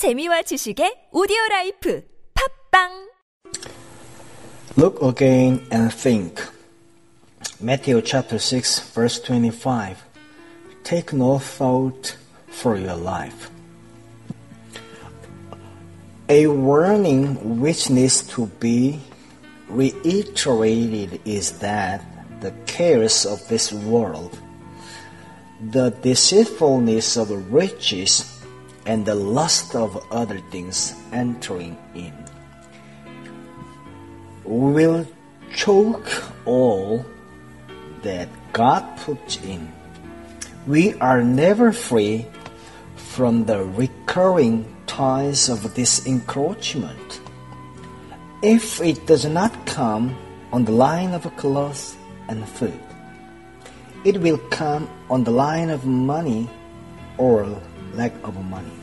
재미와 지식의 오디오 라이프 팝빵 Look again and think. Matthew chapter 6 verse 25. Take no thought for your life. A warning which needs to be reiterated is that the cares of this world, the deceitfulness of riches, and the lust of other things entering in will choke all that God puts in. We are never free from the recurring ties of this encroachment. If it does not come on the line of clothes and food, it will come on the line of money or lack of money,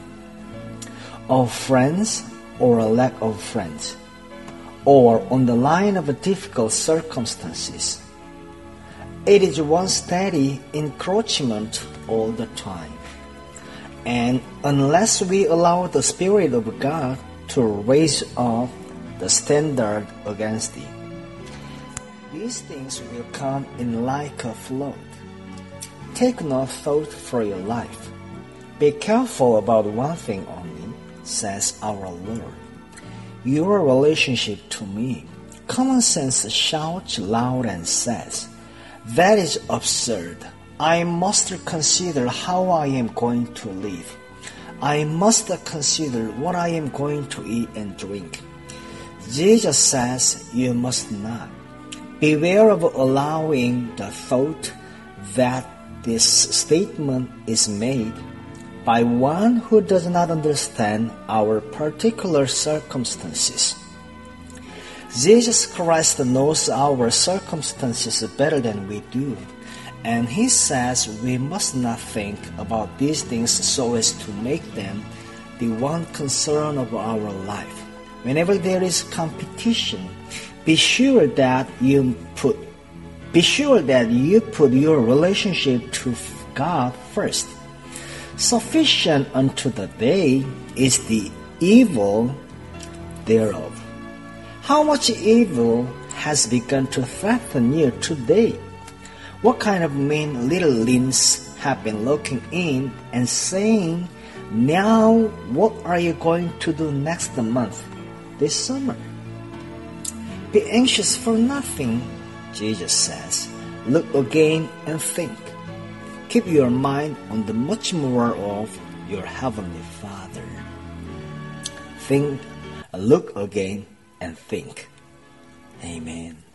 of friends or a lack of friends or on the line of difficult circumstances. It is one steady encroachment all the time. And unless we allow the Spirit of God to raise up the standard against it, these things will come in like a flood. Take no thought for your life. Be careful about one thing only, says our Lord your relationship to me. Common sense shouts loud and says, That is absurd. I must consider how I am going to live. I must consider what I am going to eat and drink. Jesus says you must not. Beware of allowing the thought that this statement is made by one who does not understand our particular circumstances. Jesus Christ knows our circumstances better than we do, and He says we must not think about these things so as to make them the one concern of our life. Whenever there is competition, be sure that you put be sure that you put your relationship to God first. Sufficient unto the day is the evil thereof. How much evil has begun to threaten you today? What kind of mean little limbs have been looking in and saying, Now, what are you going to do next month, this summer? Be anxious for nothing, Jesus says. Look again and think. Keep your mind on the much more of your Heavenly Father. Think, look again, and think. Amen.